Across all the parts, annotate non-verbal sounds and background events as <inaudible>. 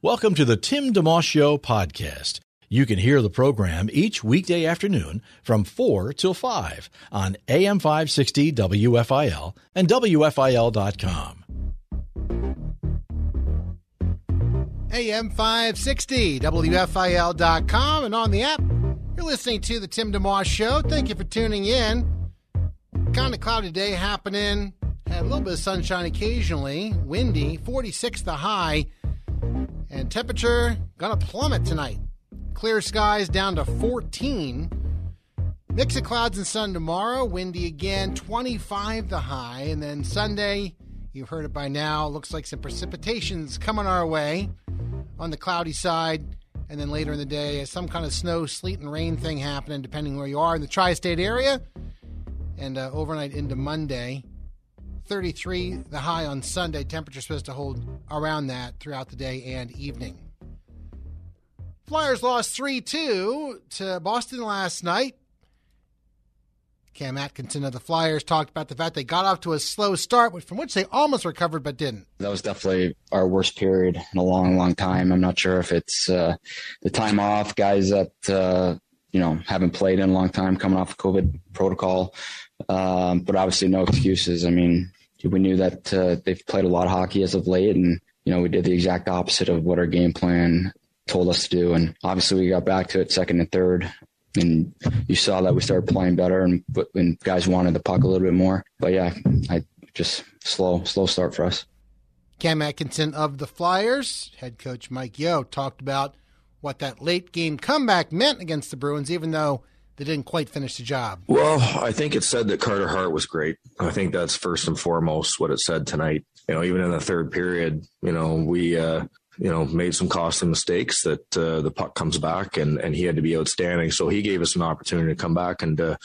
Welcome to the Tim DeMoss Show podcast. You can hear the program each weekday afternoon from 4 till 5 on AM 560 WFIL and WFIL.com. AM 560, WFIL.com, and on the app. You're listening to the Tim DeMoss Show. Thank you for tuning in. Kind of cloudy day happening. Had a little bit of sunshine occasionally. Windy, 46 the high. And temperature gonna plummet tonight. Clear skies down to 14. Mix of clouds and sun tomorrow. Windy again, 25 the high. And then Sunday, you've heard it by now. Looks like some precipitation's coming our way on the cloudy side. And then later in the day, some kind of snow, sleet, and rain thing happening, depending where you are in the tri state area. And uh, overnight into Monday. 33 the high on Sunday. Temperature supposed to hold around that throughout the day and evening. Flyers lost 3 2 to Boston last night. Cam Atkinson of the Flyers talked about the fact they got off to a slow start, from which they almost recovered but didn't. That was definitely our worst period in a long, long time. I'm not sure if it's uh, the time off, guys that uh, you know haven't played in a long time, coming off the COVID protocol, um, but obviously no excuses. I mean, we knew that uh, they've played a lot of hockey as of late, and you know we did the exact opposite of what our game plan told us to do. And obviously we got back to it second and third, and you saw that we started playing better, and and guys wanted the puck a little bit more. But yeah, I just slow slow start for us. Cam Atkinson of the Flyers, head coach Mike Yeo talked about what that late game comeback meant against the Bruins, even though they didn't quite finish the job. Well, I think it said that Carter Hart was great. I think that's first and foremost what it said tonight. You know, even in the third period, you know, we, uh, you know, made some costly mistakes that uh, the puck comes back and, and he had to be outstanding. So he gave us an opportunity to come back and to,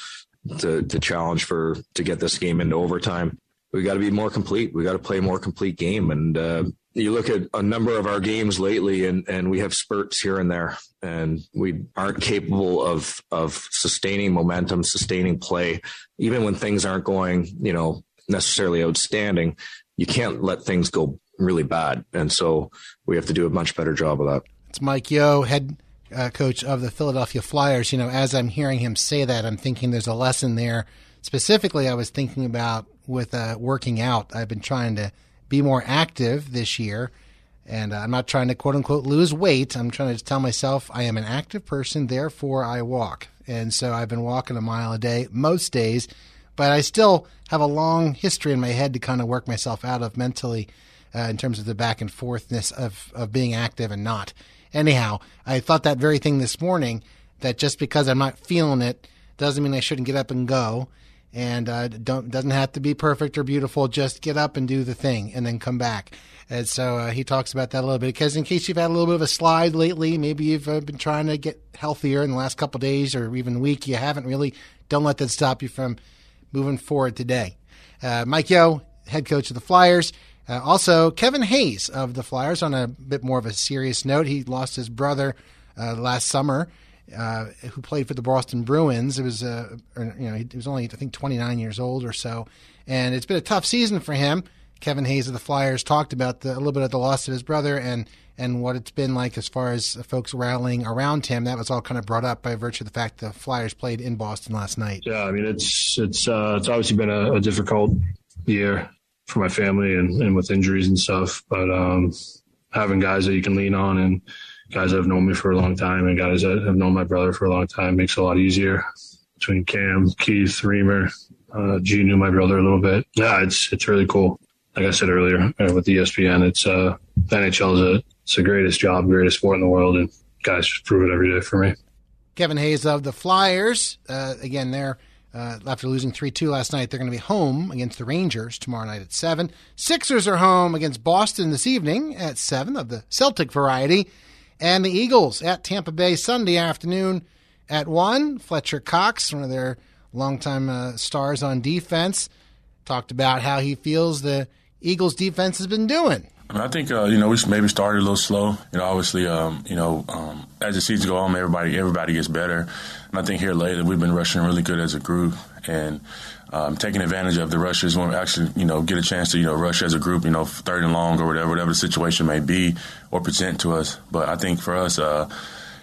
to, to challenge for, to get this game into overtime. We got to be more complete. We got to play a more complete game. And, uh, you look at a number of our games lately and, and we have spurts here and there and we aren't capable of of sustaining momentum sustaining play. Even when things aren't going you know necessarily outstanding you can't let things go really bad. And so we have to do a much better job of that. It's mike yeo head uh, coach of the philadelphia flyers. You know as i'm hearing him say that i'm thinking there's a lesson there. Specifically i was thinking about with uh, working out. I've been trying to be more active this year. And uh, I'm not trying to quote unquote lose weight. I'm trying to tell myself I am an active person, therefore I walk. And so I've been walking a mile a day most days, but I still have a long history in my head to kind of work myself out of mentally uh, in terms of the back and forthness of, of being active and not. Anyhow, I thought that very thing this morning that just because I'm not feeling it doesn't mean I shouldn't get up and go and uh, doesn't have to be perfect or beautiful. Just get up and do the thing, and then come back. And so uh, he talks about that a little bit because in case you've had a little bit of a slide lately, maybe you've uh, been trying to get healthier in the last couple days or even week, you haven't really. Don't let that stop you from moving forward today. Uh, Mike Yeo, head coach of the Flyers. Uh, also, Kevin Hayes of the Flyers. On a bit more of a serious note, he lost his brother uh, last summer uh, who played for the Boston Bruins. It was, uh, you know, he was only I think 29 years old or so, and it's been a tough season for him. Kevin Hayes of the Flyers talked about the, a little bit of the loss of his brother and and what it's been like as far as folks rallying around him. That was all kind of brought up by virtue of the fact the Flyers played in Boston last night. Yeah, I mean it's it's uh, it's obviously been a, a, difficult year for my family and, and with injuries and stuff, but um, having guys that you can lean on and guys that have known me for a long time and guys that have known my brother for a long time makes it a lot easier. Between Cam, Keith, Reamer, uh, G knew my brother a little bit. Yeah, it's it's really cool. Like I said earlier uh, with ESPN, it's uh, the NHL is a, it's the greatest job, greatest sport in the world, and guys prove it every day for me. Kevin Hayes of the Flyers, uh, again, they're Uh, after losing 3 2 last night, they're going to be home against the Rangers tomorrow night at 7. Sixers are home against Boston this evening at 7 of the Celtic variety. And the Eagles at Tampa Bay Sunday afternoon at 1. Fletcher Cox, one of their longtime uh, stars on defense, talked about how he feels the Eagles defense has been doing. I, mean, I think uh, you know we maybe started a little slow. You know, obviously, um, you know, um, as the season go on, everybody everybody gets better. And I think here lately we've been rushing really good as a group and um, taking advantage of the rushes when we actually you know get a chance to you know rush as a group. You know, third and long or whatever whatever the situation may be or present to us. But I think for us. Uh,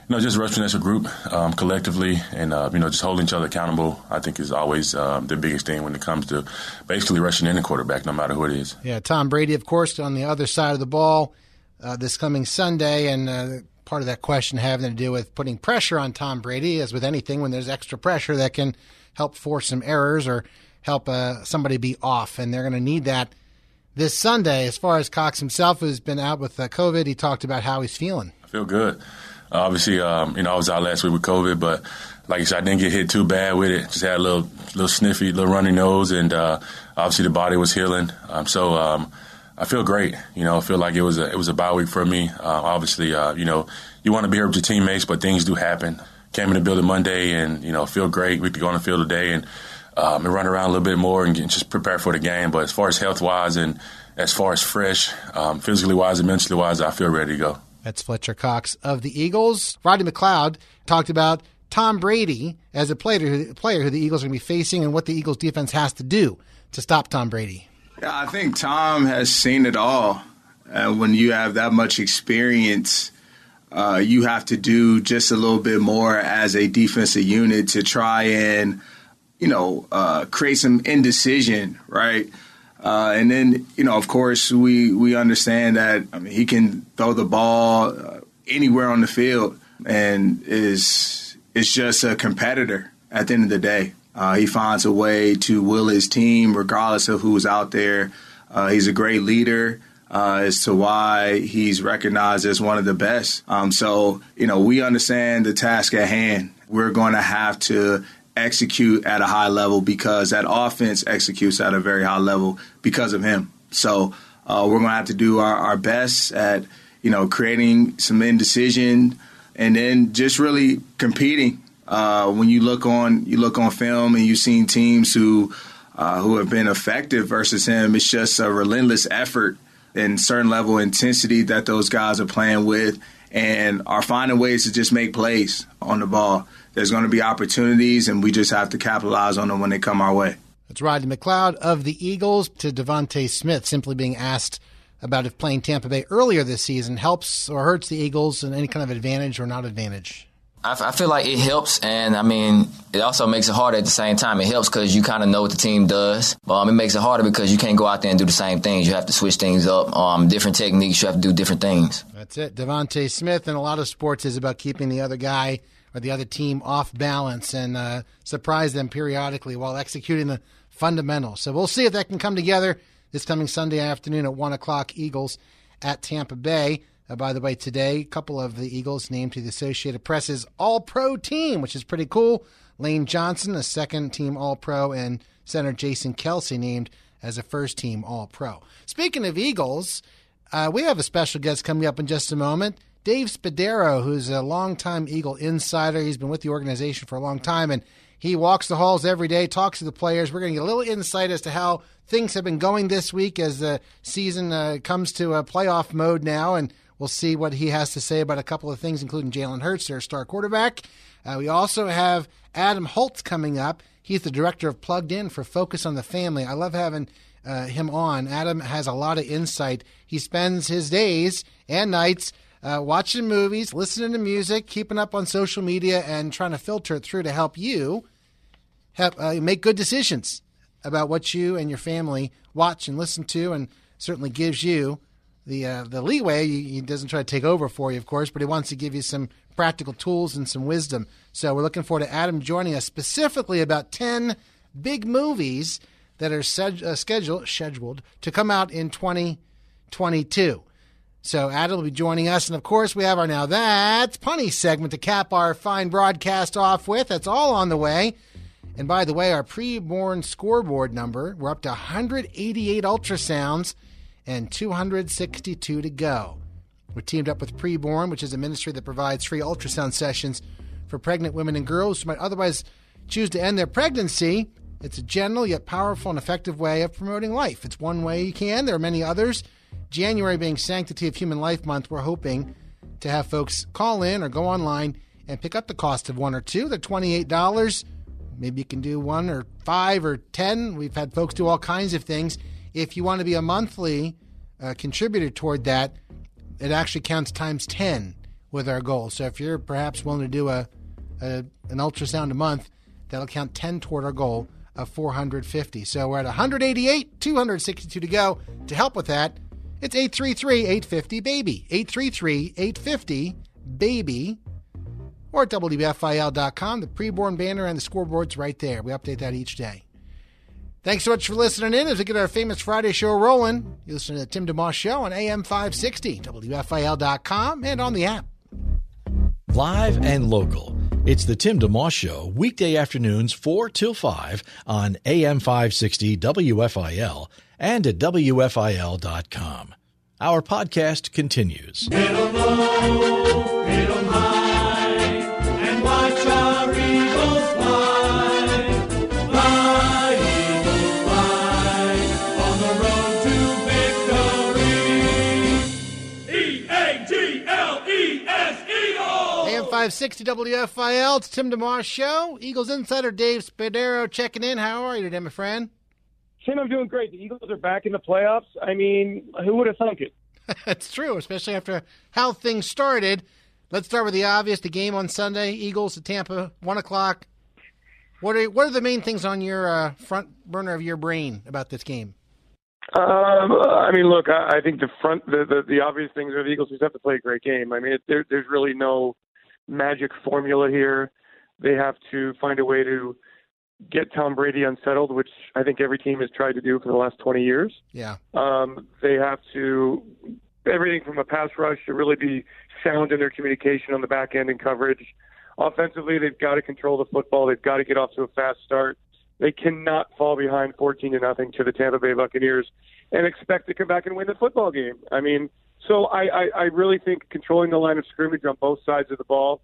you know, just rushing as a group, um, collectively, and uh, you know, just holding each other accountable. I think is always uh, the biggest thing when it comes to basically rushing in the quarterback, no matter who it is. Yeah, Tom Brady, of course, on the other side of the ball uh, this coming Sunday, and uh, part of that question having to do with putting pressure on Tom Brady, as with anything, when there's extra pressure that can help force some errors or help uh, somebody be off, and they're going to need that this Sunday. As far as Cox himself, who's been out with uh, COVID, he talked about how he's feeling. I feel good. Uh, obviously, um, you know, I was out last week with COVID, but like I said, I didn't get hit too bad with it. Just had a little, little sniffy, little runny nose, and uh, obviously the body was healing. Um, so um, I feel great. You know, I feel like it was a it was a bye week for me. Uh, obviously, uh, you know, you want to be here with your teammates, but things do happen. Came in the building Monday, and you know, feel great. We could go on the field today and, um, and run around a little bit more and get, just prepare for the game. But as far as health wise and as far as fresh, um, physically wise and mentally wise, I feel ready to go. That's Fletcher Cox of the Eagles. Rodney McLeod talked about Tom Brady as a player, player who the Eagles are going to be facing and what the Eagles defense has to do to stop Tom Brady. Yeah, I think Tom has seen it all. Uh, when you have that much experience, uh, you have to do just a little bit more as a defensive unit to try and, you know, uh, create some indecision, right? Uh, and then, you know, of course, we, we understand that I mean, he can throw the ball uh, anywhere on the field and is is just a competitor at the end of the day. Uh, he finds a way to will his team regardless of who's out there. Uh, he's a great leader. Uh, as to why he's recognized as one of the best. Um, so, you know, we understand the task at hand. We're going to have to execute at a high level because that offense executes at a very high level because of him. So uh, we're going to have to do our, our, best at you know creating some indecision and then just really competing. Uh, when you look on you look on film and you've seen teams who uh, who have been effective versus him, it's just a relentless effort and certain level of intensity that those guys are playing with and are finding ways to just make plays on the ball there's going to be opportunities, and we just have to capitalize on them when they come our way. That's Rodney McLeod of the Eagles to DeVonta Smith simply being asked about if playing Tampa Bay earlier this season helps or hurts the Eagles in any kind of advantage or not advantage. I, feel like it helps, and I mean, it also makes it harder at the same time. It helps because you kind of know what the team does. Um, it makes it harder because you can't go out there and do the same things. You have to switch things up. Um, different techniques. You have to do different things. That's it. DeVonta Smith in a lot of sports is about keeping the other guy or the other team off balance and uh, surprise them periodically while executing the fundamentals. So we'll see if that can come together this coming Sunday afternoon at 1 o'clock. Eagles at Tampa Bay. Uh, by the way, today, a couple of the Eagles named to the Associated Press's All Pro team, which is pretty cool. Lane Johnson, a second team All Pro, and center Jason Kelce named as a first team All Pro. Speaking of Eagles, uh, we have a special guest coming up in just a moment. Dave Spadaro, who's a longtime Eagle insider. He's been with the organization for a long time, and he walks the halls every day, talks to the players. We're going to get a little insight as to how things have been going this week as the season uh, comes to a playoff mode now, and we'll see what he has to say about a couple of things, including Jalen Hurts, their star quarterback. Uh, we also have Adam Holz coming up. He's the director of Plugged In for Focus on the Family. I love having uh, him on. Adam has a lot of insight. He spends his days and nights uh, watching movies, listening to music, keeping up on social media, and trying to filter it through to help you have, uh, make good decisions about what you and your family watch and listen to, and certainly gives you the uh, the leeway. He doesn't try to take over for you, of course, but he wants to give you some practical tools and some wisdom. So we're looking forward to Adam joining us specifically about ten big movies that are sed- uh, scheduled scheduled to come out in 2022. So Adam will be joining us. And of course, we have our Now That's Punny segment to cap our fine broadcast off with. That's all on the way. And by the way, our preborn scoreboard number, we're up to 188 ultrasounds and 262 to go. We're teamed up with Preborn, which is a ministry that provides free ultrasound sessions for pregnant women and girls who might otherwise choose to end their pregnancy. It's a gentle yet powerful and effective way of promoting life. It's one way you can. There are many others. January being Sanctity of Human Life Month, we're hoping to have folks call in or go online and pick up the cost of one or two. They're $28. Maybe you can do one or five or 10. We've had folks do all kinds of things. If you want to be a monthly uh, contributor toward that, it actually counts times 10 with our goal. So if you're perhaps willing to do a, a an ultrasound a month, that'll count 10 toward our goal of 450. So we're at 188, 262 to go. To help with that, it's 833 850 BABY. 833 850 BABY. Or at WFIL.com. The preborn banner and the scoreboard's right there. We update that each day. Thanks so much for listening in as we get our famous Friday show rolling. You listen to the Tim DeMoss Show on AM 560, WFIL.com, and on the app. Live and local. It's the Tim DeMoss Show, weekday afternoons 4 till 5 on AM 560 WFIL and at WFIL.com. Our podcast continues. 'em low, 'em high, and watch our eagles fly. Fly, eagles, fly, on the road to victory. E-A-G-L-E-S, Eagles! AM 560 WFIL, it's Tim DeMoss Show. Eagles insider Dave Spadaro checking in. How are you today, my friend? Tim, I'm doing great. The Eagles are back in the playoffs. I mean, who would have thunk it? <laughs> it's true, especially after how things started. Let's start with the obvious. The game on Sunday, Eagles at Tampa, one o'clock. What are what are the main things on your uh, front burner of your brain about this game? Um, I mean, look, I, I think the front, the, the the obvious things are the Eagles just have to play a great game. I mean, it, there, there's really no magic formula here. They have to find a way to get Tom Brady unsettled, which I think every team has tried to do for the last 20 years. Yeah. Um, they have to everything from a pass rush to really be sound in their communication on the back end and coverage. Offensively, they've got to control the football. They've got to get off to a fast start. They cannot fall behind 14 to nothing to the Tampa Bay Buccaneers and expect to come back and win the football game. I mean, so I, I, I really think controlling the line of scrimmage on both sides of the ball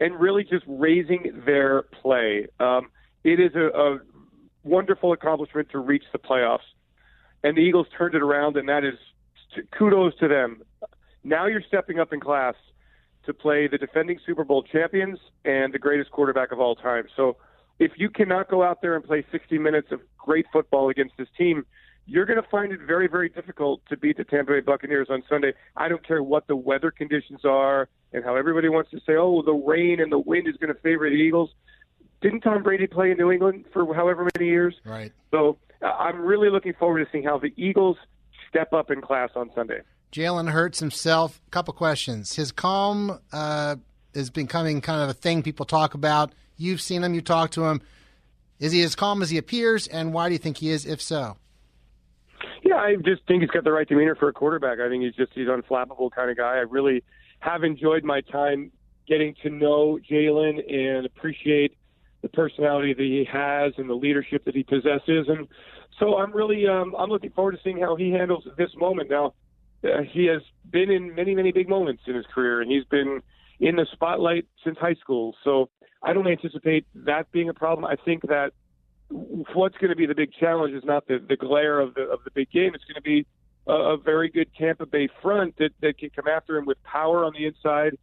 and really just raising their play. Um, it is a, a wonderful accomplishment to reach the playoffs, and the Eagles turned it around, and that is kudos to them. Now you're stepping up in class to play the defending Super Bowl champions and the greatest quarterback of all time. So if you cannot go out there and play 60 minutes of great football against this team, you're going to find it very, very difficult to beat the Tampa Bay Buccaneers on Sunday. I don't care what the weather conditions are and how everybody wants to say, oh, the rain and the wind is going to favor the Eagles. Didn't Tom Brady play in New England for however many years? Right. So uh, I'm really looking forward to seeing how the Eagles step up in class on Sunday. Jalen Hurts himself. A couple questions. His calm uh, is becoming kind of a thing people talk about. You've seen him. You talked to him. Is he as calm as he appears? And why do you think he is? If so. Yeah, I just think he's got the right demeanor for a quarterback. I think he's just he's unflappable kind of guy. I really have enjoyed my time getting to know Jalen and appreciate the personality that he has and the leadership that he possesses. And so I'm really um, I'm looking forward to seeing how he handles this moment. Now, uh, he has been in many many big moments in his career, and he's been in the spotlight since high school. So I don't anticipate that being a problem. I think that what's going to be the big challenge is not the, the glare of the of the big game. It's going to be a, a very good Tampa Bay front that, that can come after him with power on the inside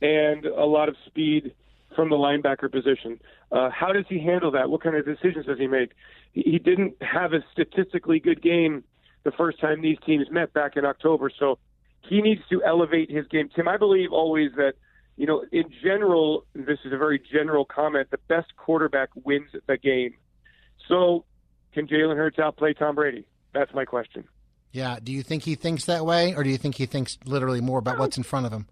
and a lot of speed from the linebacker position. Uh, how does he handle that? What kind of decisions does he make? He, he didn't have a statistically good game the first time these teams met back in October, so he needs to elevate his game. Tim, I believe always that you know, in general, this is a very general comment. The best quarterback wins the game. So, can Jalen Hurts outplay Tom Brady? That's my question. Yeah. Do you think he thinks that way, or do you think he thinks literally more about what's in front of him?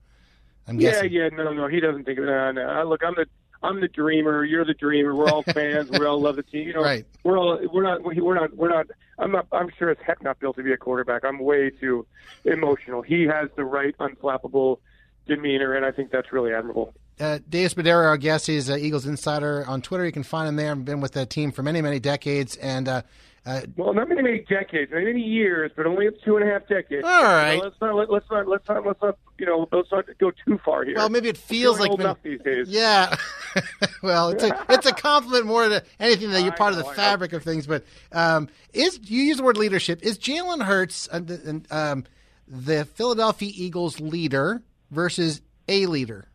I'm yeah, guessing. yeah, no, no, he doesn't think. No, no. Look, I'm the I'm the dreamer. You're the dreamer. We're all fans. we all love the team. You know, Right. we're all we're not we're not we're not. I'm not. I'm sure as heck not built to be a quarterback. I'm way too emotional. He has the right unflappable demeanor, and I think that's really admirable. Uh, Dave Spadaro, our guest, he's uh, Eagles insider on Twitter. You can find him there. I've been with the team for many, many decades, and uh, uh, Well, not many, many decades, not many years, but only two and a half decades. All right. So let's not let, let's not let's not let's not you know let's not go too far here. well, maybe it feels like been- these days. <laughs> Yeah. <laughs> well, it's a it's a <laughs> compliment more than anything that you're part of the fabric of things. But um, is you use the word leadership? Is Jalen Hurts uh, the, um, the Philadelphia Eagles leader versus a leader?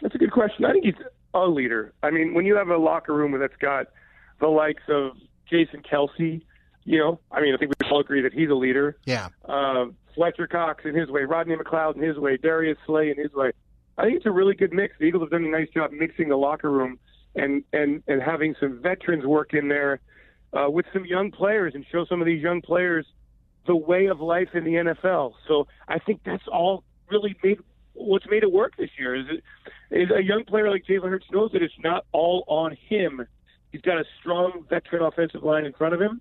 That's a good question. I think he's a leader. I mean, when you have a locker room that's got the likes of Jason Kelce, you know, I mean, I think we all agree that he's a leader. Yeah. Uh, Fletcher Cox in his way, Rodney McLeod in his way, Darius Slay in his way. I think it's a really good mix. The Eagles have done a nice job mixing the locker room and and and having some veterans work in there uh, with some young players and show some of these young players the way of life in the NFL. So I think that's all really made what's made it work this year. Is, it, is a young player like Jalen Hurts knows that it's not all on him. He's got a strong veteran offensive line in front of him,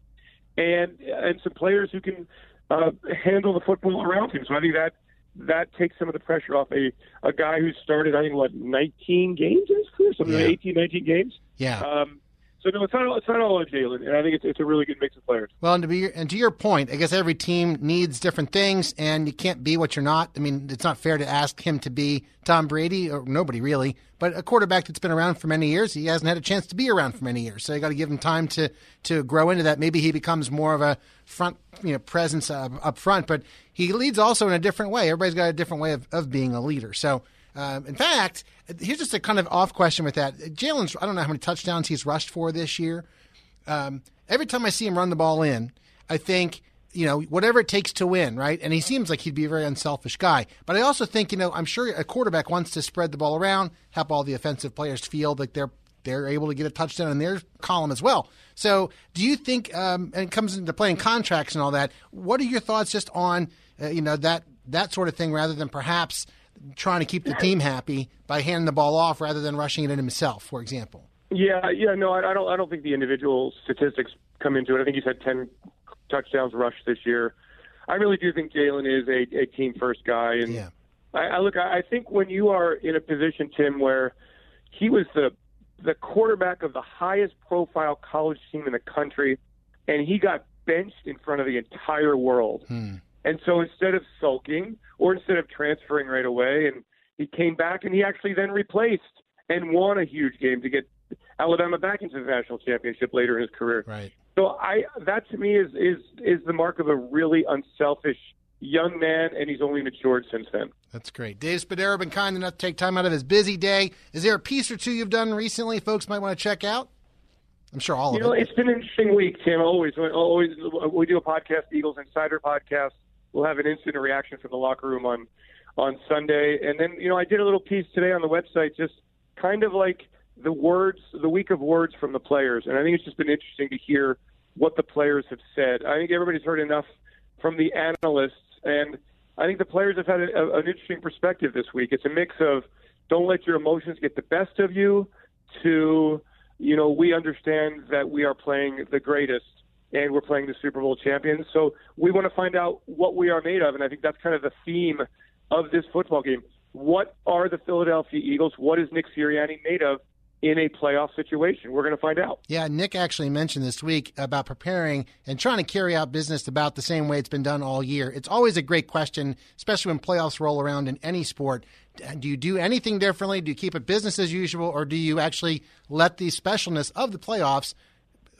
and and some players who can uh, handle the football around him. So I think that that takes some of the pressure off a a guy who started I think what 19 games in his career, something Yeah. like 18, 19 games. Yeah. Um, so no, it's not all, it's not all on Jalen, and I think it's it's a really good mix of players. Well, and to be and to your point, I guess every team needs different things, and you can't be what you're not. I mean, it's not fair to ask him to be Tom Brady or nobody really, but a quarterback that's been around for many years. He hasn't had a chance to be around for many years, so you got to give him time to to grow into that. Maybe he becomes more of a front you know presence uh, up front, but he leads also in a different way. Everybody's got a different way of, of being a leader. So. Um, in fact, here's just a kind of off question with that. Jalen's, I don't know how many touchdowns he's rushed for this year um, every time I see him run the ball in, I think, you know, whatever it takes to win, right? And he seems like he'd be a very unselfish guy. But I also think, you know, I'm sure a quarterback wants to spread the ball around, help all the offensive players feel like they're they're able to get a touchdown in their column as well. So, do you think, um, and it comes into playing contracts and all that? What are your thoughts just on, uh, you know, that that sort of thing, rather than perhaps trying to keep the team happy by handing the ball off rather than rushing it in himself, for example? Yeah, yeah, no, I, I don't. I don't think the individual statistics come into it. I think he's had ten touchdowns rushed this year. I really do think Jalen is a, a team first guy, and yeah. I, I look. I think when you are in a position, Tim, where he was the the quarterback of the highest profile college team in the country, and he got benched in front of the entire world. Hmm. And so instead of sulking or instead of transferring right away, and he came back and he actually then replaced and won a huge game to get Alabama back into the national championship later in his career. Right. So I that to me is is is the mark of a really unselfish young man, and he's only matured since then. That's great. Dave Spadaro been kind enough to take time out of his busy day. Is there a piece or two you've done recently folks might want to check out? I'm sure all You of know, it. it's been an interesting week, Tim. Always, always, we do a podcast, Eagles Insider podcast. We'll have an instant reaction from the locker room on on Sunday, and then you know, I did a little piece today on the website, just kind of like the words, the week of words from the players, and I think it's just been interesting to hear what the players have said. I think everybody's heard enough from the analysts, and I think the players have had a, a, an interesting perspective this week. It's a mix of don't let your emotions get the best of you to you know, we understand that we are playing the greatest and we're playing the Super Bowl champions. So we want to find out what we are made of. And I think that's kind of the theme of this football game. What are the Philadelphia Eagles? What is Nick Sirianni made of in a playoff situation? We're going to find out. Yeah, Nick actually mentioned this week about preparing and trying to carry out business about the same way it's been done all year. It's always a great question, especially when playoffs roll around in any sport. Do you do anything differently? Do you keep it business as usual, or do you actually let the specialness of the playoffs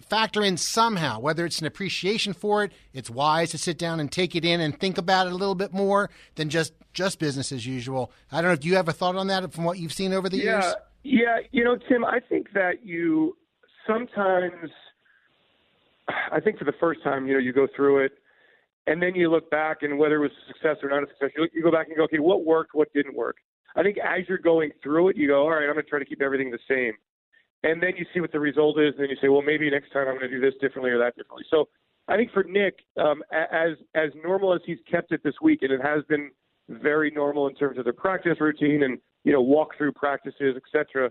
factor in somehow? Whether it's an appreciation for it, it's wise to sit down and take it in and think about it a little bit more than just just business as usual. I don't know. if you have a thought on that from what you've seen over the yeah, years? Yeah, you know, Tim, I think that you sometimes, I think for the first time, you know, you go through it, and then you look back, and whether it was a success or not a success, you, you go back and go, okay, what worked, what didn't work. I think as you're going through it, you go, all right, I'm going to try to keep everything the same. And then you see what the result is, and then you say, well, maybe next time I'm going to do this differently or that differently. So I think for Nick, um, as as normal as he's kept it this week, and it has been very normal in terms of their practice routine and you know walk through practices, etc.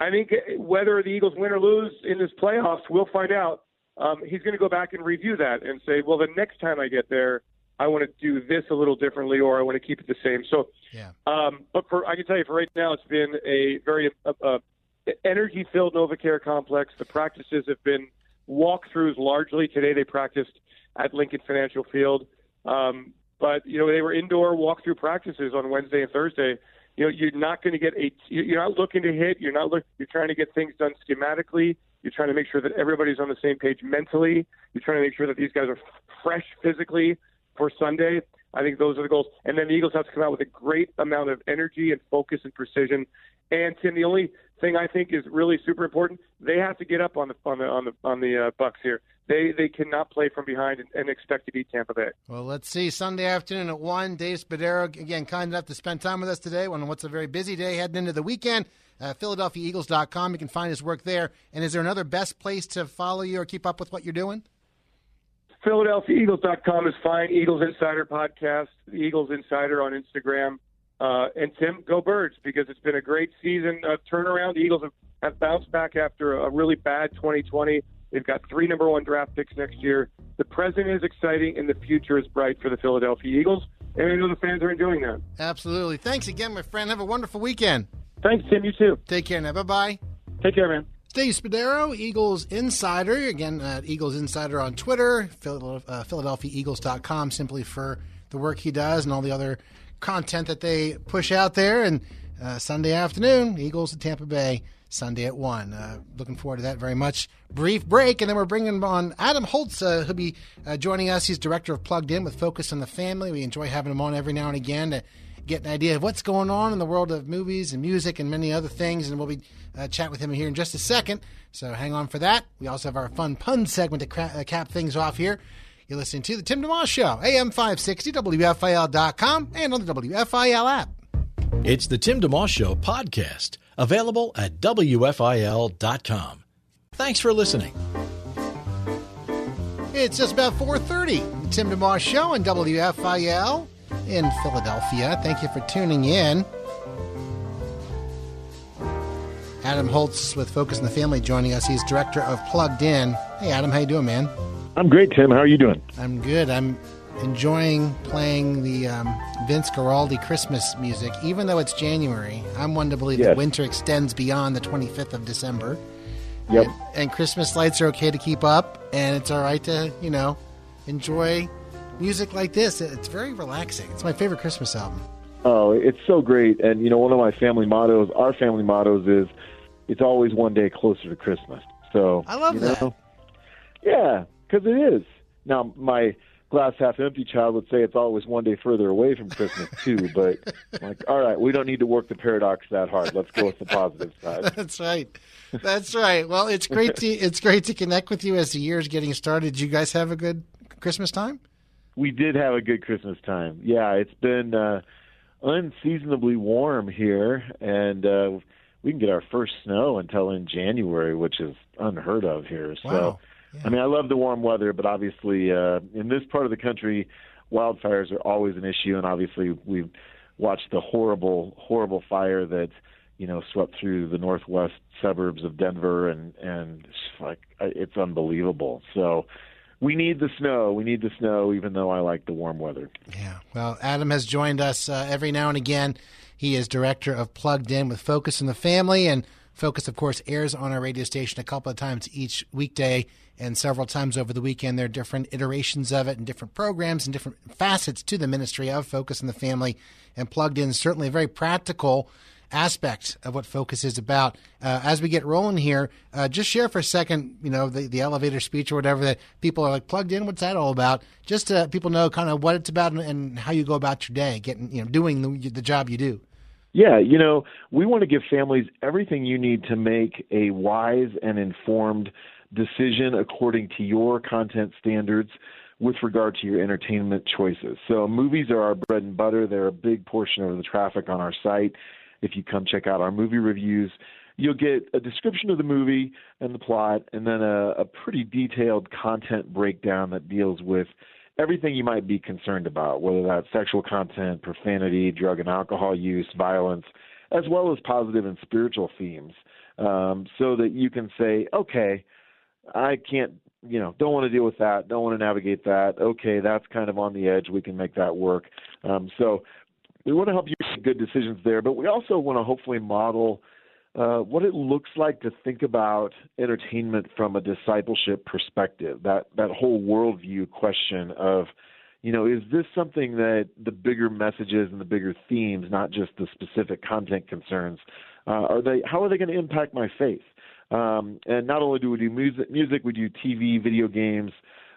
I think whether the Eagles win or lose in this playoffs, we'll find out. Um, he's going to go back and review that and say, well, the next time I get there, I want to do this a little differently, or I want to keep it the same. So, yeah. Um, but for I can tell you, for right now, it's been a very uh, uh, energy-filled NovaCare complex. The practices have been walkthroughs largely. Today, they practiced at Lincoln Financial Field, um, but you know they were indoor walkthrough practices on Wednesday and Thursday. You know, you're not going to get a. You're not looking to hit. You're not look. You're trying to get things done schematically. You're trying to make sure that everybody's on the same page mentally. You're trying to make sure that these guys are fresh physically for Sunday. I think those are the goals. And then the Eagles have to come out with a great amount of energy and focus and precision. And Tim, the only thing I think is really super important, they have to get up on the on the on the on the uh, Bucks here. They they cannot play from behind and, and expect to beat Tampa Bay. Well, let's see. Sunday afternoon at one. Dave Spadaro again, kind enough to spend time with us today on what's a very busy day heading into the weekend. Uh, PhiladelphiaEagles.com. You can find his work there. And is there another best place to follow you or keep up with what you're doing? PhiladelphiaEagles.com is fine. Eagles Insider podcast, Eagles Insider on Instagram. Uh, and Tim, go Birds because it's been a great season uh, turnaround. The Eagles have, have bounced back after a really bad 2020. They've got three number one draft picks next year. The present is exciting and the future is bright for the Philadelphia Eagles. And I know the fans are enjoying that. Absolutely. Thanks again, my friend. Have a wonderful weekend. Thanks, Tim. You too. Take care now. Bye bye. Take care, man. Dave Spadaro, Eagles Insider. Again, at Eagles Insider on Twitter, uh, PhiladelphiaEagles.com, simply for the work he does and all the other content that they push out there. And uh, Sunday afternoon, Eagles at Tampa Bay, Sunday at 1. Uh, looking forward to that very much. Brief break, and then we're bringing on Adam Holz, uh, who'll be uh, joining us. He's director of Plugged In with Focus on the Family. We enjoy having him on every now and again to get an idea of what's going on in the world of movies and music and many other things. And we'll be uh, chat with him here in just a second. So hang on for that. We also have our fun pun segment to cra- uh, cap things off here. You're listening to the Tim DeMoss Show, AM 560, WFIL.com, and on the WFIL app. It's the Tim DeMoss Show podcast, available at WFIL.com. Thanks for listening. It's just about 4.30. The Tim DeMoss Show on WFIL in Philadelphia. Thank you for tuning in. Adam Holz with Focus on the Family joining us. He's director of Plugged In. Hey, Adam, how you doing, man? I'm great, Tim. How are you doing? I'm good. I'm enjoying playing the um, Vince Guaraldi Christmas music, even though it's January. I'm one to believe Yes. that winter extends beyond the 25th of December. Yep. And, and Christmas lights are okay to keep up, and it's all right to, you know, enjoy music like this. It's very relaxing. It's my favorite Christmas album. Oh, it's so great. And, you know, one of my family mottos, our family mottos is it's always one day closer to Christmas. So I love you that. know, Yeah, because it is. Now, my glass half empty child would say it's always one day further away from Christmas, too. <laughs> But, like, all right, we don't need to work the paradox that hard. Let's go with the positive <laughs> side. That's right. That's right. Well, it's great to it's great to connect with you as the year's getting started. You guys have a good Christmas time? We did have a good Christmas time. Yeah, it's been uh, unseasonably warm here, and uh, we can get our first snow until in January, which is unheard of here. So, Wow. I mean, I love the warm weather, but obviously, uh, in this part of the country, wildfires are always an issue, and obviously, we've watched the horrible, horrible fire that you know swept through the northwest suburbs of Denver, and and it's like it's unbelievable. So. We need the snow. We need the snow, even though I like the warm weather. Yeah. Well, Adam has joined us uh, every now and again. He is director of Plugged In with Focus on the Family, and Focus, of course, airs on our radio station a couple of times each weekday and several times over the weekend. There are different iterations of it and different programs and different facets to the ministry of Focus on the Family. And Plugged In is certainly very practical aspect of what Focus is about. Uh, as we get rolling here, uh, just share for a second, you know, the, the elevator speech or whatever that people are like plugged in. What's that all about? Just to people know kind of what it's about and, and how you go about your day, getting, you know, doing the, the job you do. Yeah, you know, we want to give families everything you need to make a wise and informed decision according to your content standards with regard to your entertainment choices. So, movies are our bread and butter. They're a big portion of the traffic on our site. If you come check out our movie reviews, you'll get a description of the movie and the plot, and then a, a pretty detailed content breakdown that deals with everything you might be concerned about, whether that's sexual content, profanity, drug and alcohol use, violence, as well as positive and spiritual themes, um, so that you can say, okay, I can't you know, don't want to deal with that, don't want to navigate that. Okay, that's kind of on the edge. We can make that work. Um, so we want to help you make good decisions there, but we also want to hopefully model uh, what it looks like to think about entertainment from a discipleship perspective. That that whole worldview question of, you know, is this something that the bigger messages and the bigger themes, not just the specific content concerns, uh, are they? How are they going to impact my faith? Um, and not only do we do music, music, we do TV, video games,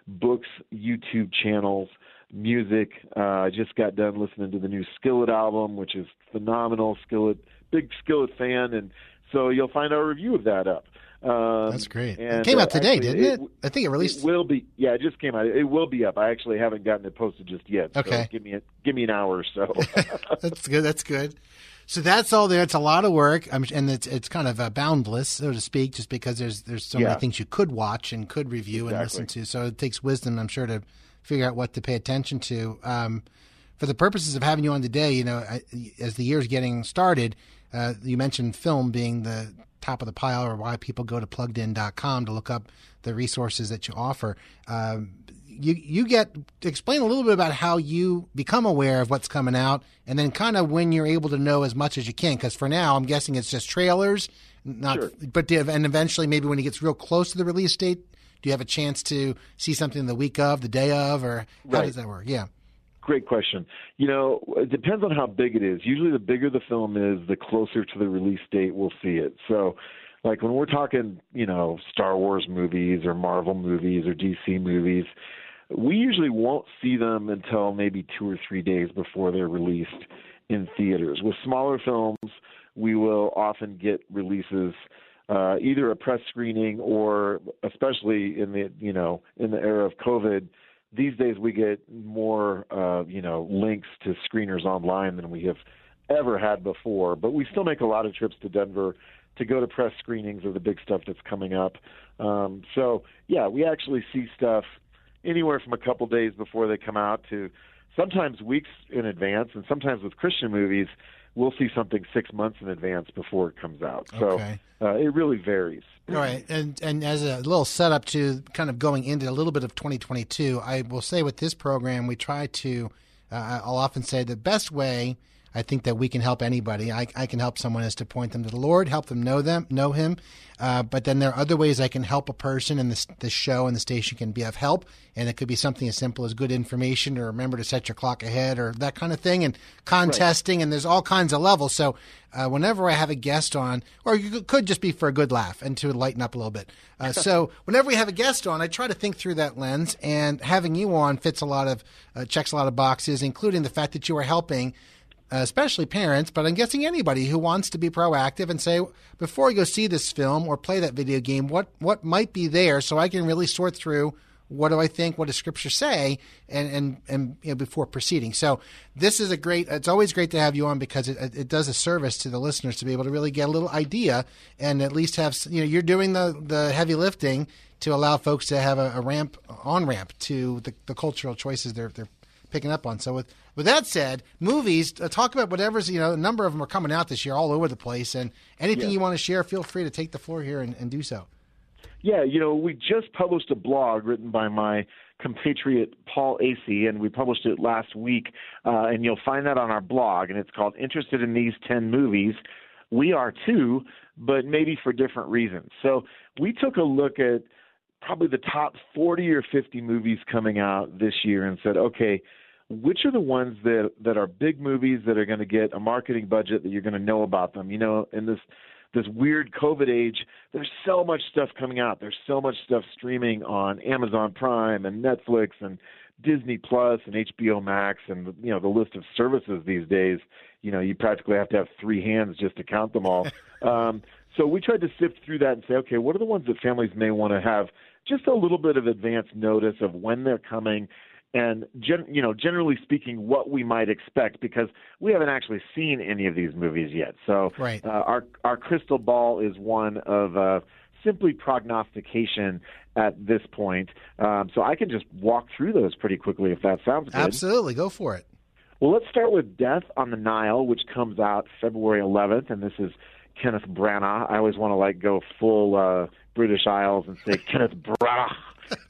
books, YouTube channels, music. Uh, I just got done listening to the new Skillet album, which is phenomenal. Skillet, big Skillet fan, and so you'll find our review of that up. Um, That's great. and, it came uh, out today, actually, didn't it? I think it released. It will be. Yeah, it just came out. It will be up. I actually haven't gotten it posted just yet. so Okay. give me a, give me an hour or so. <laughs> that's good. That's good. So that's all there. It's a lot of work, um, and it's it's kind of uh, boundless, so to speak, just because there's there's so Yeah. many things you could watch and could review and listen to. So it takes wisdom, I'm sure, to figure out what to pay attention to. Um, for the purposes of having you on today, you know, I, as the year's getting started, uh, you mentioned film being the top of the pile, or why people go to pluggedin.com to look up the resources that you offer. Um, you you get explain a little bit about how you become aware of what's coming out, and then kind of when you're able to know as much as you can. Because for now, I'm guessing it's just trailers, not. But and eventually, maybe when it gets real close to the release date, do you have a chance to see something the week of, the day of, or how Right. does that work? Yeah. Great question. You know, it depends on how big it is. Usually, the bigger the film is, the closer to the release date we'll see it. So, like when we're talking, you know, Star Wars movies or Marvel movies or DC movies, we usually won't see them until maybe two or three days before they're released in theaters. With smaller films, we will often get releases uh, either a press screening or, especially in the you know in the era of COVID, these days we get more uh, you know links to screeners online than we have ever had before. But we still make a lot of trips to Denver to go to press screenings of the big stuff that's coming up. Um, so yeah, we actually see stuff anywhere from a couple days before they come out to sometimes weeks in advance, and sometimes with Christian movies, we'll see something six months in advance before it comes out. Okay. So uh, it really varies. All right, and and as a little setup to kind of going into a little bit of 2022, I will say with this program, we try to. Uh, I'll often say the best way I think that we can help anybody. I, I can help someone is to point them to the Lord, help them know them, know Him. Uh, but then there are other ways I can help a person, and this the show and the station can be of help. And it could be something as simple as good information, or remember to set your clock ahead, or that kind of thing, and contesting. And there's all kinds of levels. So uh, whenever I have a guest on, or it could just be for a good laugh and to lighten up a little bit. Uh, <laughs> so whenever we have a guest on, I try to think through that lens. And having you on fits a lot of uh, checks a lot of boxes, including the fact that you are helping Uh, especially parents, but I'm guessing anybody who wants to be proactive and say, before you go see this film or play that video game, what what might be there, so I can really sort through what do I think, what does Scripture say, and and and you know, before proceeding. So this is a great. It's always great to have you on because it it does a service to the listeners to be able to really get a little idea and at least have you know you're doing the the heavy lifting to allow folks to have a, a ramp on ramp to the, the cultural choices they're they're picking up on. So with with that said, movies uh, talk about whatever's you know a number of them are coming out this year all over the place, and anything Yeah. you want to share, feel free to take the floor here and, and do so. Yeah, you know, we just published a blog written by my compatriot Paul Asay, and we published it last week, uh, and you'll find that on our blog, and it's called "Interested in These Ten Movies." We are too, but maybe for different reasons. So we took a look at probably the top 40 or 50 movies coming out this year and said, okay, which are the ones that that are big movies that are going to get a marketing budget that you're going to know about them? You know, in this this weird COVID age, there's so much stuff coming out. There's so much stuff streaming on Amazon Prime and Netflix and Disney Plus and HBO Max and you know the list of services these days. You know, you practically have to have three hands just to count them all. <laughs> um, so we tried to sift through that and say, okay, what are the ones that families may want to have just a little bit of advance notice of when they're coming and gen- you know generally speaking what we might expect because we haven't actually seen any of these movies yet so Right. uh, our our crystal ball is one of uh, simply prognostication at this point um, so I can just walk through those pretty quickly if that sounds good Absolutely, go for it. well, let's start with Death on the Nile, which comes out February 11th, and this is Kenneth Branagh. I always want to like go full uh, British Isles and say Kenneth Branagh.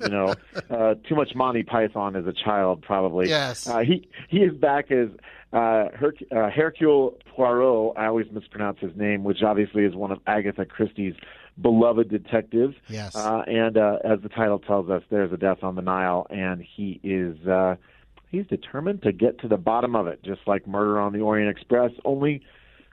You know, uh, too much Monty Python as a child, probably. Yes. Uh, he he is back as uh, Herc- uh, Hercule Poirot. I always mispronounce his name, which obviously is one of Agatha Christie's beloved detectives. Yes. Uh, and uh, as the title tells us, there's a death on the Nile, and he is uh, he's determined to get to the bottom of it, just like Murder on the Orient Express, only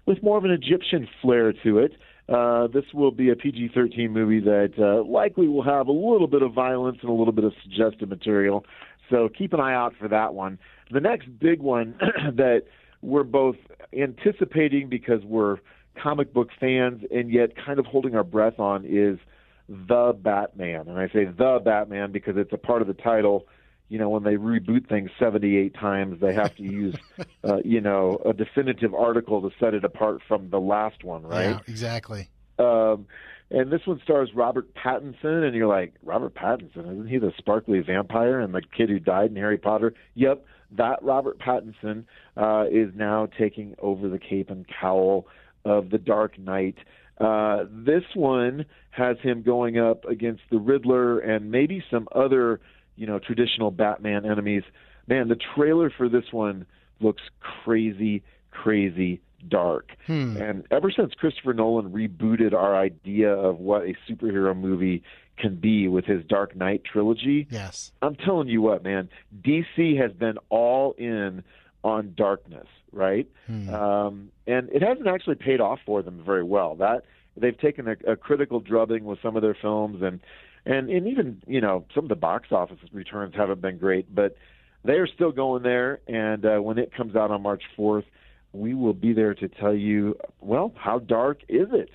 with more of an Egyptian flair to it. Uh, this will be a PG 13 movie that uh, likely will have a little bit of violence and a little bit of suggestive material. So keep an eye out for that one. The next big one <clears throat> that we're both anticipating because we're comic book fans and yet kind of holding our breath on is The Batman. And I say The Batman because it's a part of the title. You know, when they reboot things 78 times, they have to use, <laughs> uh, you know, a definitive article to set it apart from the last one, right? Yeah, exactly. Um, and this one stars Robert Pattinson, and you're like, Robert Pattinson, isn't he the sparkly vampire and the kid who died in Harry Potter? Yep, that Robert Pattinson uh, is now taking over the cape and cowl of the Dark Knight. Uh, this one has him going up against the Riddler and maybe some other, you know, traditional Batman enemies. Man, the trailer for this one looks crazy, crazy dark. Hmm. And ever since Christopher Nolan rebooted our idea of what a superhero movie can be with his Dark Knight trilogy, Yes. I'm telling you what, man, DC has been all in on darkness, right? Um, and it hasn't actually paid off for them very well. That they've taken a, a critical drubbing with some of their films, and and and even you know some of the box office returns haven't been great, but they are still going there. And uh, when it comes out on March 4th, we will be there to tell you, well, how dark is it?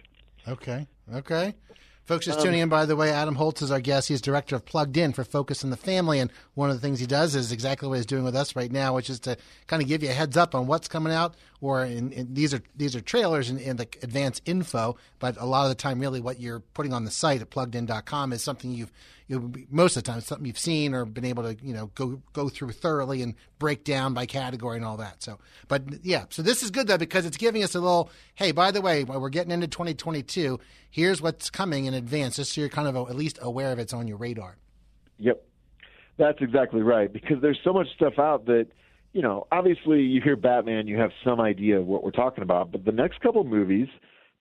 Okay. Okay. Folks, just Um, tuning in, by the way, Adam Holz is our guest. He's director of Plugged In for Focus on the Family. And one of the things he does is exactly what he's doing with us right now, which is to kind of give you a heads up on what's coming out. Or in, in, these are these are trailers and, the advanced info, but a lot of the time, really, what you're putting on the site at pluggedin.com is something you've you most of the time it's something you've seen or been able to you know go go through thoroughly and break down by category and all that. So, but yeah, so this is good though because it's giving us a little. Hey, by the way, we're getting into 2022, here's what's coming in advance, just so you're kind of at least aware of it's on your radar. Yep. That's exactly right because there's so much stuff out that you know, obviously you hear Batman, you have some idea of what we're talking about, but the next couple movies,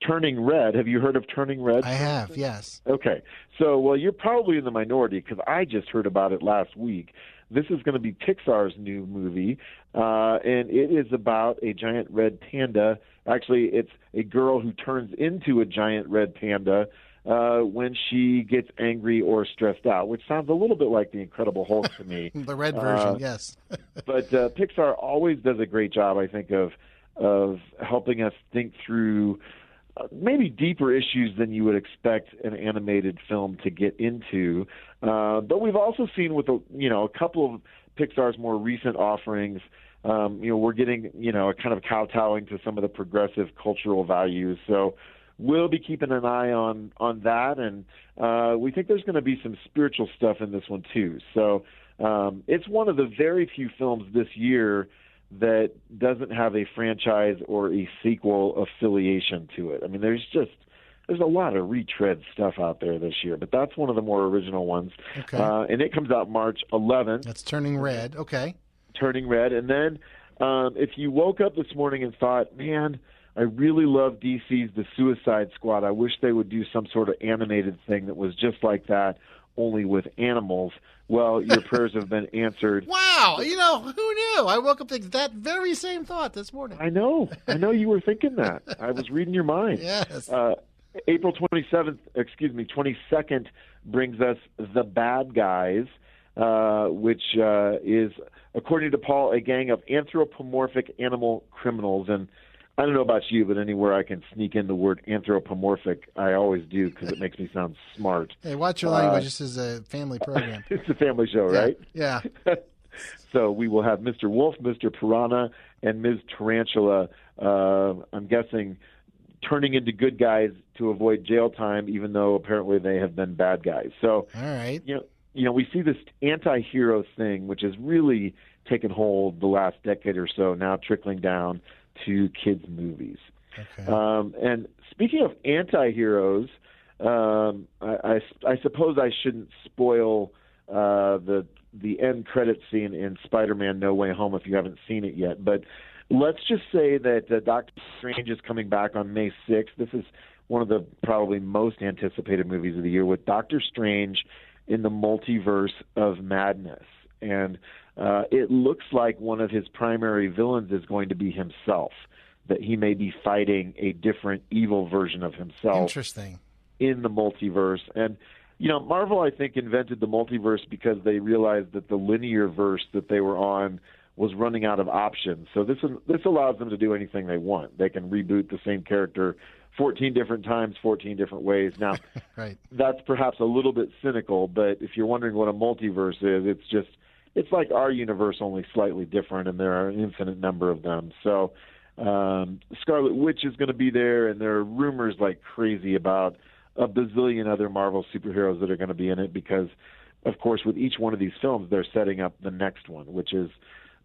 Turning Red, have you heard of Turning Red? I have, yes. Okay. So, well, you're probably in the minority because I just heard about it last week. This is going to be Pixar's new movie, uh, and it is about a giant red panda. Actually, it's a girl who turns into a giant red panda uh, when she gets angry or stressed out, which sounds a little bit like the Incredible Hulk to me. <laughs> The red version, Uh, yes. <laughs> but uh, Pixar always does a great job, I think, of of helping us think through uh, maybe deeper issues than you would expect an animated film to get into. Uh, but we've also seen with a you know a couple of Pixar's more recent offerings. Um, you know, we're getting you know a kind of kowtowing to some of the progressive cultural values. So we'll be keeping an eye on on that, and uh, we think there's going to be some spiritual stuff in this one too. So um, it's one of the very few films this year that doesn't have a franchise or a sequel affiliation to it. I mean, there's just there's a lot of retread stuff out there this year, but that's one of the more original ones. Okay. Uh, and it comes out March 11th That's turning red. Okay. turning red. And then um, if you woke up this morning and thought, man, I really love DC's The Suicide Squad. I wish they would do some sort of animated thing that was just like that, only with animals. Well, your <laughs> prayers have been answered. Wow, you know who knew? I woke up thinking that very same thought this morning. I know. I know you were thinking that. <laughs> I was reading your mind. Yes. Uh, April 27th, excuse me, 22nd brings us The Bad Guys, uh, which uh, is, according to Paul, a gang of anthropomorphic animal criminals. And I don't know about you, but anywhere I can sneak in the word anthropomorphic, I always do because it makes me sound smart. Hey, watch your Uh, language. this is a family program. <laughs> it's a family show, Yeah, right? Yeah. <laughs> so we will have Mr. Wolf, Mr. Piranha, and Ms. Tarantula. Uh, I'm guessing turning into good guys to avoid jail time, even though apparently they have been bad guys. So, All right. you know, you know, we see this anti-hero thing, which has really taken hold the last decade or so, now trickling down to kids' movies. Okay. Um, and speaking of anti-heroes, um, I, I, I suppose I shouldn't spoil uh, the the end credit scene in Spider-Man: No Way Home if you haven't seen it yet. But let's just say that uh, Doctor Strange is coming back on May 6th. This is one of the probably most anticipated movies of the year with Doctor Strange in the multiverse of madness. And uh, it looks like one of his primary villains is going to be himself, that he may be fighting a different evil version of himself Interesting. in the multiverse. And you know, Marvel I think invented the multiverse because they realized that the linear verse that they were on was running out of options. So this this allows them to do anything they want. They can reboot the same character 14 different times, 14 different ways. Now, <laughs> Right. that's perhaps a little bit cynical, but if you're wondering what a multiverse is, it's just it's like our universe only slightly different and there are an infinite number of them. So um Scarlet Witch is going to be there and there are rumors like crazy about a bazillion other Marvel superheroes that are going to be in it because of course with each one of these films they're setting up the next one, which is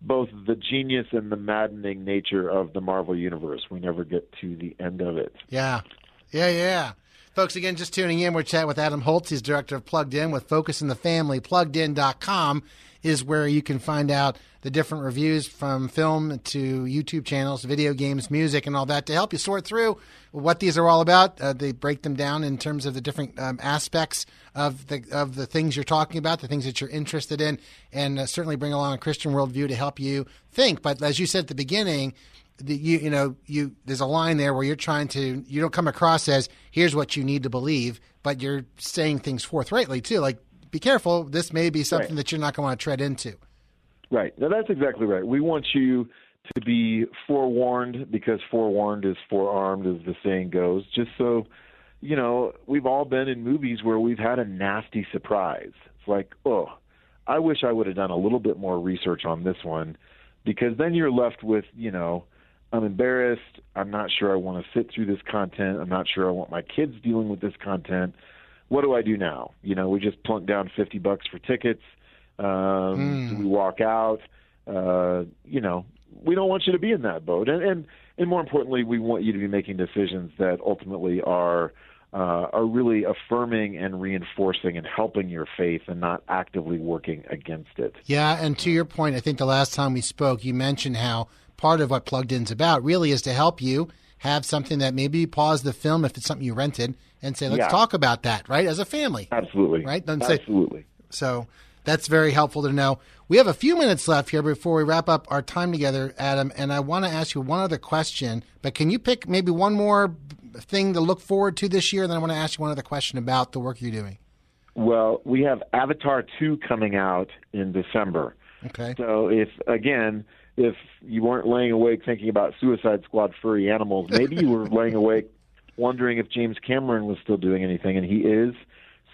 both the genius and the maddening nature of the Marvel universe. We never get to the end of it. Yeah. Yeah, yeah. Folks, again, just tuning in, we're chatting with Adam Holz. He's director of Plugged In with Focus in the Family. PluggedIn.com is where you can find out the different reviews from film to YouTube channels, video games, music, and all that to help you sort through what these are all about. Uh, they break them down in terms of the different um, aspects of the of the things you're talking about, the things that you're interested in, and uh, certainly bring along a Christian worldview to help you think. But as you said at the beginning, the, you you know you there's a line there where you're trying to you don't come across as here's what you need to believe, but you're saying things forthrightly too. Like be careful, this may be something Right. that you're not going to want to tread into. Right. Now that's exactly right. We want you to be forewarned because forewarned is forearmed, as the saying goes. Just so you know, we've all been in movies where we've had a nasty surprise. It's like, oh, I wish I would have done a little bit more research on this one, because then you're left with, you know, I'm embarrassed. I'm not sure I want to sit through this content. I'm not sure I want my kids dealing with this content. What do I do now? You know, we just plunk down 50 bucks for tickets. Um, Do we walk out? Uh, you know, we don't want you to be in that boat. And, and, and more importantly, we want you to be making decisions that ultimately are uh, are really affirming and reinforcing and helping your faith and not actively working against it. Yeah, and to your point, I think the last time we spoke, you mentioned how part of what Plugged In's about really is to help you have something that maybe you pause the film if it's something you rented and say, let's Yeah. talk about that, right? As a family. Absolutely. Right? Say- Absolutely. So that's very helpful to know. We have a few minutes left here before we wrap up our time together, Adam, and I want to ask you one other question. But can you pick maybe one more thing to look forward to this year? And Then I want to ask you one other question about the work you're doing. Well, we have Avatar 2 coming out in December. Okay. So if again, if you weren't laying awake thinking about Suicide Squad furry animals, maybe you were <laughs> laying awake wondering if James Cameron was still doing anything and he is.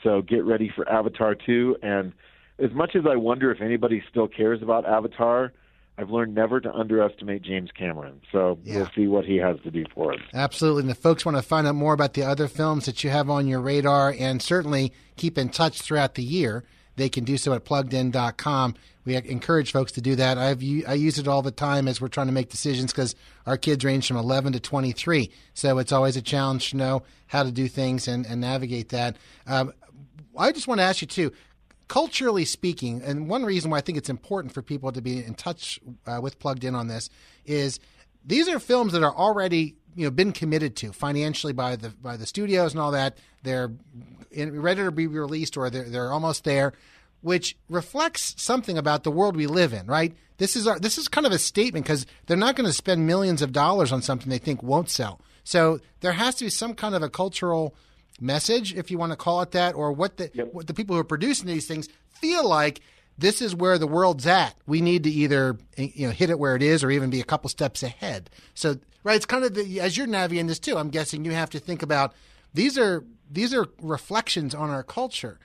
So get ready for Avatar 2 and as much as I wonder if anybody still cares about Avatar, I've learned never to underestimate James Cameron. So we'll see what he has to do for us. Absolutely. And if folks want to find out more about the other films that you have on your radar and certainly keep in touch throughout the year, they can do so at pluggedin.com. We encourage folks to do that. I've I use it all the time as we're trying to make decisions because our kids range from 11 to 23. So it's always a challenge to know how to do things and, and navigate that. Um, I just want to ask you, too, culturally speaking, and one reason why I think it's important for people to be in touch uh, with Plugged In on this is these are films that are already you know been committed to financially by the by the studios and all that. They're in, ready to be released or they're they're almost there, which reflects something about the world we live in. Right? This is our this is kind of a statement because they're not going to spend millions of dollars on something they think won't sell. So there has to be some kind of a cultural message, if you want to call it that, or what the what the people who are producing these things feel like. This is where the world's at. We need to either eh, you know hit it where it is, or even be a couple steps ahead. So, right, it's kind of the, as you're navigating this too. I'm guessing you have to think about these are these are reflections on our culture,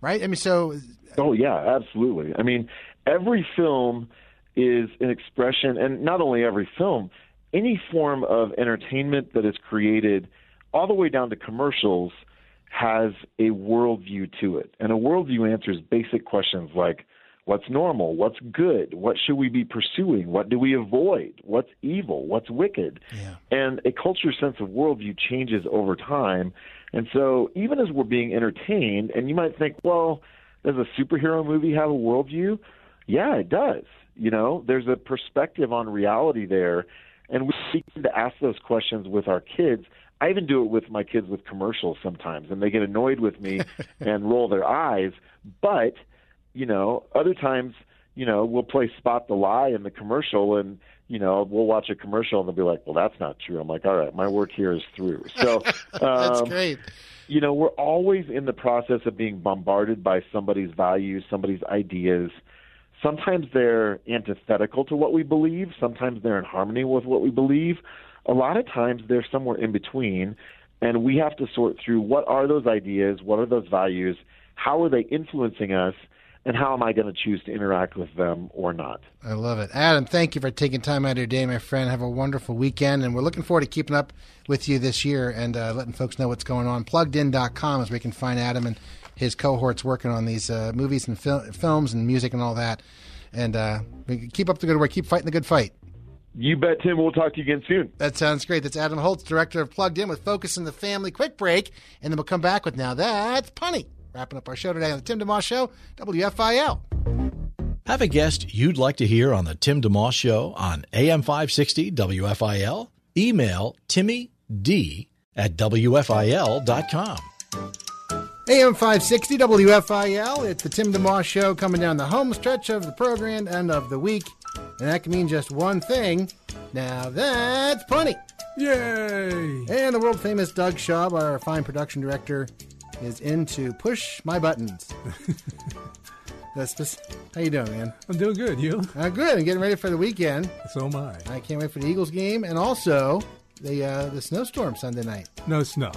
right? I mean, so Oh yeah, absolutely. I mean, every film is an expression, and not only every film, any form of entertainment that is created, all the way down to commercials, has a worldview to it. And a worldview answers basic questions like, What's normal? What's good? What should we be pursuing? What do we avoid? What's evil? What's wicked? Yeah. And a culture's sense of worldview changes over time. And so, even as we're being entertained, and you might think, well, does a superhero movie have a worldview? Yeah, it does. You know, there's a perspective on reality there. And we begin to ask those questions with our kids. I even do it with my kids with commercials sometimes, and they get annoyed with me <laughs> and roll their eyes. But, you know, other times, you know, we'll play spot the lie in the commercial and, you know, we'll watch a commercial and they'll be like, well, that's not true. I'm like, all right, my work here is through. So, <laughs> That's um, great. You know, we're always in the process of being bombarded by somebody's values, somebody's ideas. Sometimes they're antithetical to what we believe, sometimes they're in harmony with what we believe. A lot of times they're somewhere in between, and we have to sort through what are those ideas, what are those values, how are they influencing us, and how am I going to choose to interact with them or not? I love it. Adam, thank you for taking time out of your day, my friend. Have a wonderful weekend. And we're looking forward to keeping up with you this year and uh, letting folks know what's going on. Pluggedin.com is where you can find Adam and his cohorts working on these uh, movies and fil- films and music and all that. And uh, keep up the good work. Keep fighting the good fight. You bet, Tim. We'll talk to you again soon. That sounds great. That's Adam Holz, director of Plugged In with Focus on the Family. Quick break, and then we'll come back with Now That's Punny. Wrapping up our show today on the Tim DeMoss Show, WFIL. Have a guest you'd like to hear on the Tim DeMoss Show on AM 560 WFIL? Email Timmy D at WFIL.com. AM 560 WFIL. It's the Tim DeMoss Show coming down the home stretch of the program and of the week. And that can mean just one thing. Now that's punny. Yay! And the world famous Doug Schaub, our fine production director, is into push my buttons. <laughs> That's just, how you doing, man? I'm doing good. You? Uh, good. I'm getting ready for the weekend. So am I. I can't wait for the Eagles game and also the uh, the snowstorm Sunday night. No snow.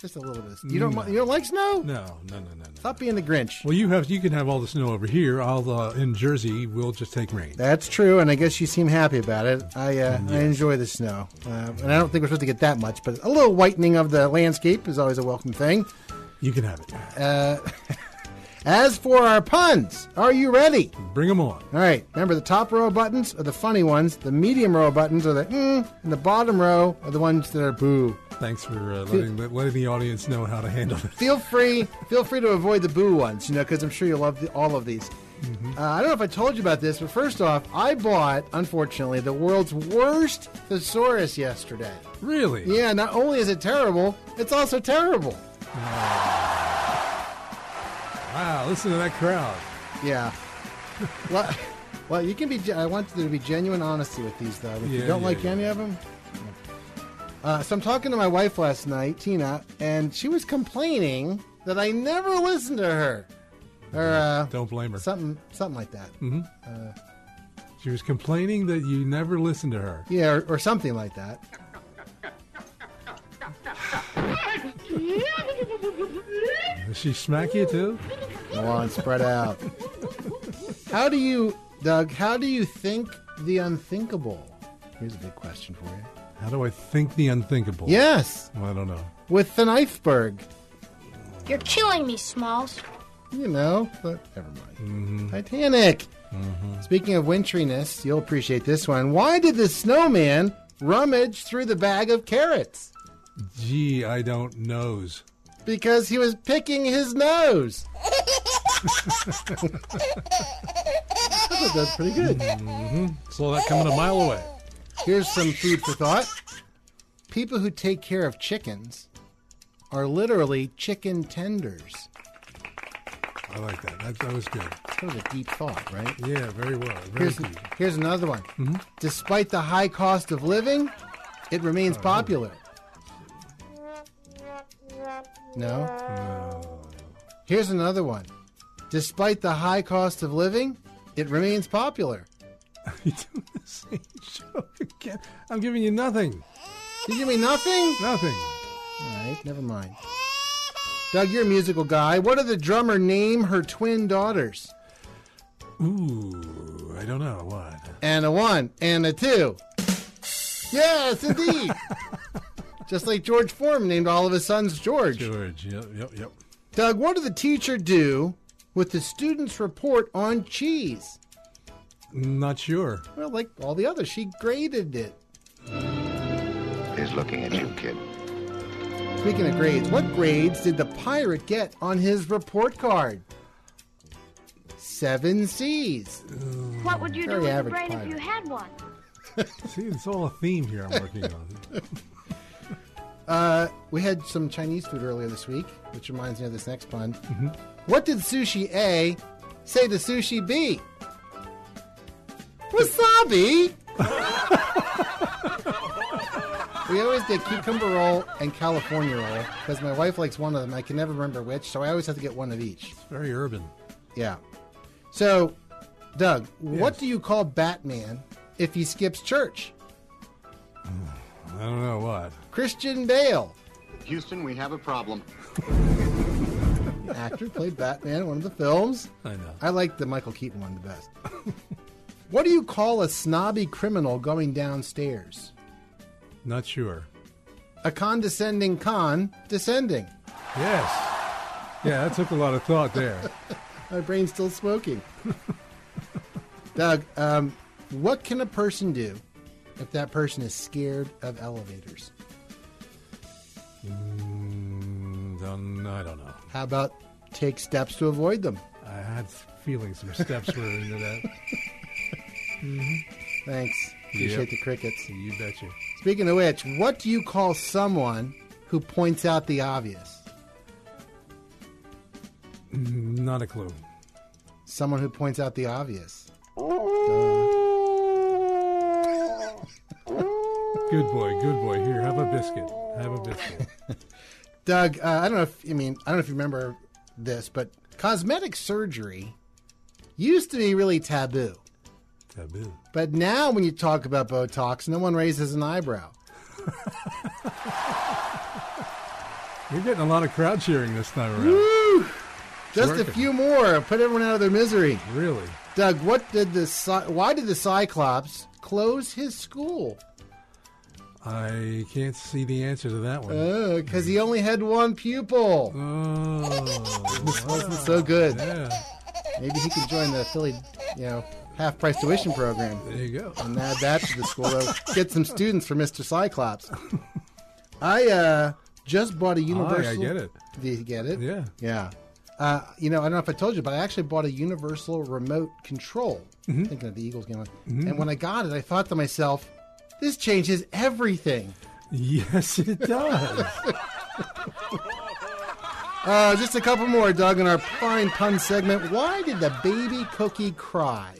Just a little bit. You don't No. you don't like snow? No, no, no, no, no. Stop being the Grinch. Well, you have you can have all the snow over here. I'll uh, in Jersey. We'll just take rain. That's true, and I guess you seem happy about it. I uh, I enjoy the snow, uh, and I don't think we're supposed to get that much, but a little whitening of the landscape is always a welcome thing. You can have it. Uh, <laughs> as for our puns, are you ready? Bring them on. All right. Remember, the top row of buttons are the funny ones. The medium row of buttons are the mm, and the bottom row are the ones that are boo. Thanks for uh, letting letting the audience know how to handle it. Feel <laughs> free, feel free to avoid the boo ones, you know, because I'm sure you'll love the, all of these. Uh, I don't know if I told you about this, but first off, I bought, unfortunately, the world's worst thesaurus yesterday. Really? Yeah, not only is it terrible, it's also terrible. Wow! Listen to that crowd. Yeah. well, <laughs> well, you can be. I want there to be genuine honesty with these, though. If you don't yeah, like yeah. any of them. Uh, so I'm talking to my wife last night, Tina, and she was complaining that I never listened to her. Or uh, Don't blame her. something, something like that. hmm Uh, She was complaining that you never listened to her. yeah, or, or something like that. <laughs> <laughs> Does she smack you too? Come on, spread out. How do you, Doug? How do you think the unthinkable? Here's a big question for you. How do I think the unthinkable? Yes, Well, I don't know. with an iceberg. You're killing me, Smalls. You know, but never mind. Mm-hmm. Titanic. Mm-hmm. Speaking of wintriness, you'll appreciate this one. Why did the snowman rummage through the bag of carrots? Gee, I don't knows. Because he was picking his nose. <laughs> That's pretty good. hmm Saw that coming a mile away. Here's some food for thought. People who take care of chickens are literally chicken tenders. I like that. That, that was good. That was a deep thought, right? Yeah, very well. Very Here's, deep. here's another one. Mm-hmm. Despite the high cost of living, it Oh, remains popular. No? Here's another one. Despite the high cost of living, it remains popular. <laughs> you doing the same show again? I'm giving you nothing. You give me nothing? Nothing. All right, never mind. Doug, you're a musical guy. What did the drummer name her twin daughters? Ooh, I don't know what. And a one and a two. Yes, indeed. <laughs> Just like George Foreman named all of his sons George. George. Yep, yep, yep. Doug, what did the teacher do with the student's report on cheese? Not sure. Well, like all the others, she graded it. Is looking at you, kid. Speaking of grades, what grades did the pirate get on his report card? Seven C's. What would you Very do with a average brain if you had one? <laughs> See, it's all a theme here I'm working on. <laughs> Uh, we had some Chinese food earlier this week, which reminds me of this next pun. Mm-hmm. What did sushi A say to sushi B? Wasabi. <laughs> we always did cucumber roll and California roll because my wife likes one of them. I can never remember which, so I always have to get one of each. It's very urban. Yeah. So, Doug, what do you call Batman if he skips church? I don't know what. Christian Bale. Houston, we have a problem. <laughs> actor played Batman in one of the films. I know. I like the Michael Keaton one the best. <laughs> what do you call a snobby criminal going downstairs? Not sure. A condescending con descending. Yes. Yeah, that took a lot of thought there. <laughs> My brain's still smoking. Doug, um, what can a person do if that person is scared of elevators? Mm, don't, I don't know. How about take steps to avoid them? I had feeling some steps were into that. <laughs> Mm-hmm. Thanks. Appreciate Yep. the crickets. You betcha. Speaking of which, what do you call someone who points out the obvious? Mm, Not a clue. Someone who points out the obvious. Good boy, good boy. Here, have a biscuit. Have a biscuit. <laughs> Doug, uh, I don't know if I mean I don't know if you remember this, but cosmetic surgery used to be really taboo. Taboo. But now when you talk about Botox, no one raises an eyebrow. <laughs> You're getting a lot of crowd cheering this time around. Woo! Just a few more. Put everyone out of their misery. Really? Doug, what did the why did the Cyclops close his school? I can't see the answer to that one. Because he only had one pupil. Oh, this <laughs> wasn't so good. Yeah. Maybe he could join the Philly, you know, half price tuition program. There you go. And add that to the school. Get some students for Mr. Cyclops. I uh, just bought a universal. I get it. Do you get it? Yeah. Yeah. Uh, you know, I don't know if I told you, but I actually bought a universal remote control. Mhm. Thinking of the Eagles game. Mhm. And when I got it, I thought to myself, this changes everything. Yes, it does. <laughs> Uh, just a couple more, Doug, in our fine pun segment. Why did the baby cookie cry?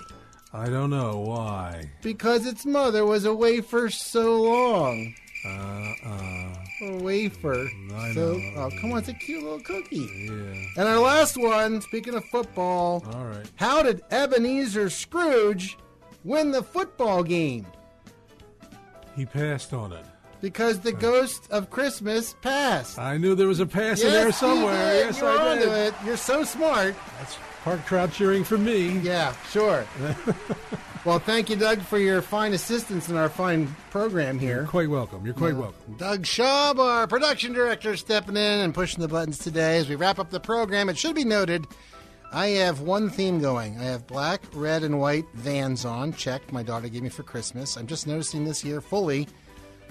I don't know why. Because its mother was away for so long. Uh, uh, A wafer. I so, know. oh, come on, it's a cute little cookie. yeah. And our last one, speaking of football, All right. how did Ebenezer Scrooge win the football game? He passed on it. Because the uh, ghost of Christmas passed. I knew there was a pass in there you somewhere. did. Yes, You're I onto did. it. You're so smart. That's part crowd cheering for me. Yeah, sure. <laughs> well, thank you, Doug, for your fine assistance in our fine program here. You're quite welcome. You're quite Yeah. welcome. Doug Schaub, our production director, stepping in and pushing the buttons today as we wrap up the program. It should be noted, I have one theme going. I have black, red, and white vans on. Check. My daughter gave me for Christmas. I'm just noticing this year fully.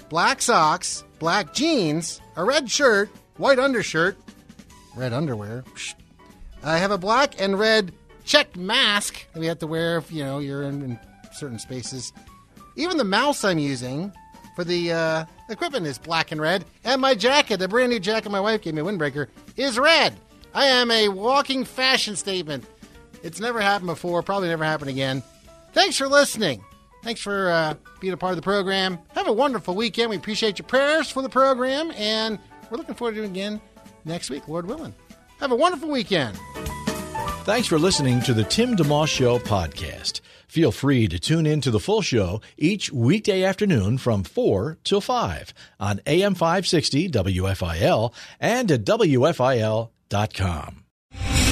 Black socks, black jeans, a red shirt, white undershirt, red underwear. I have a black and red checked mask that we have to wear if you know you're in, in certain spaces. Even the mouse I'm using for the uh, equipment is black and red, and my jacket, the brand new jacket my wife gave me, windbreaker, is red. I am a walking fashion statement. It's never happened before, probably never happen again. Thanks for listening. Thanks for uh, being a part of the program. Have a wonderful weekend. We appreciate your prayers for the program, and we're looking forward to doing it again next week, Lord willing. Have a wonderful weekend. Thanks for listening to the Tim DeMoss Show podcast. Feel free to tune in to the full show each weekday afternoon from 4 till 5 on AM 560 WFIL and at WFIL.com. Three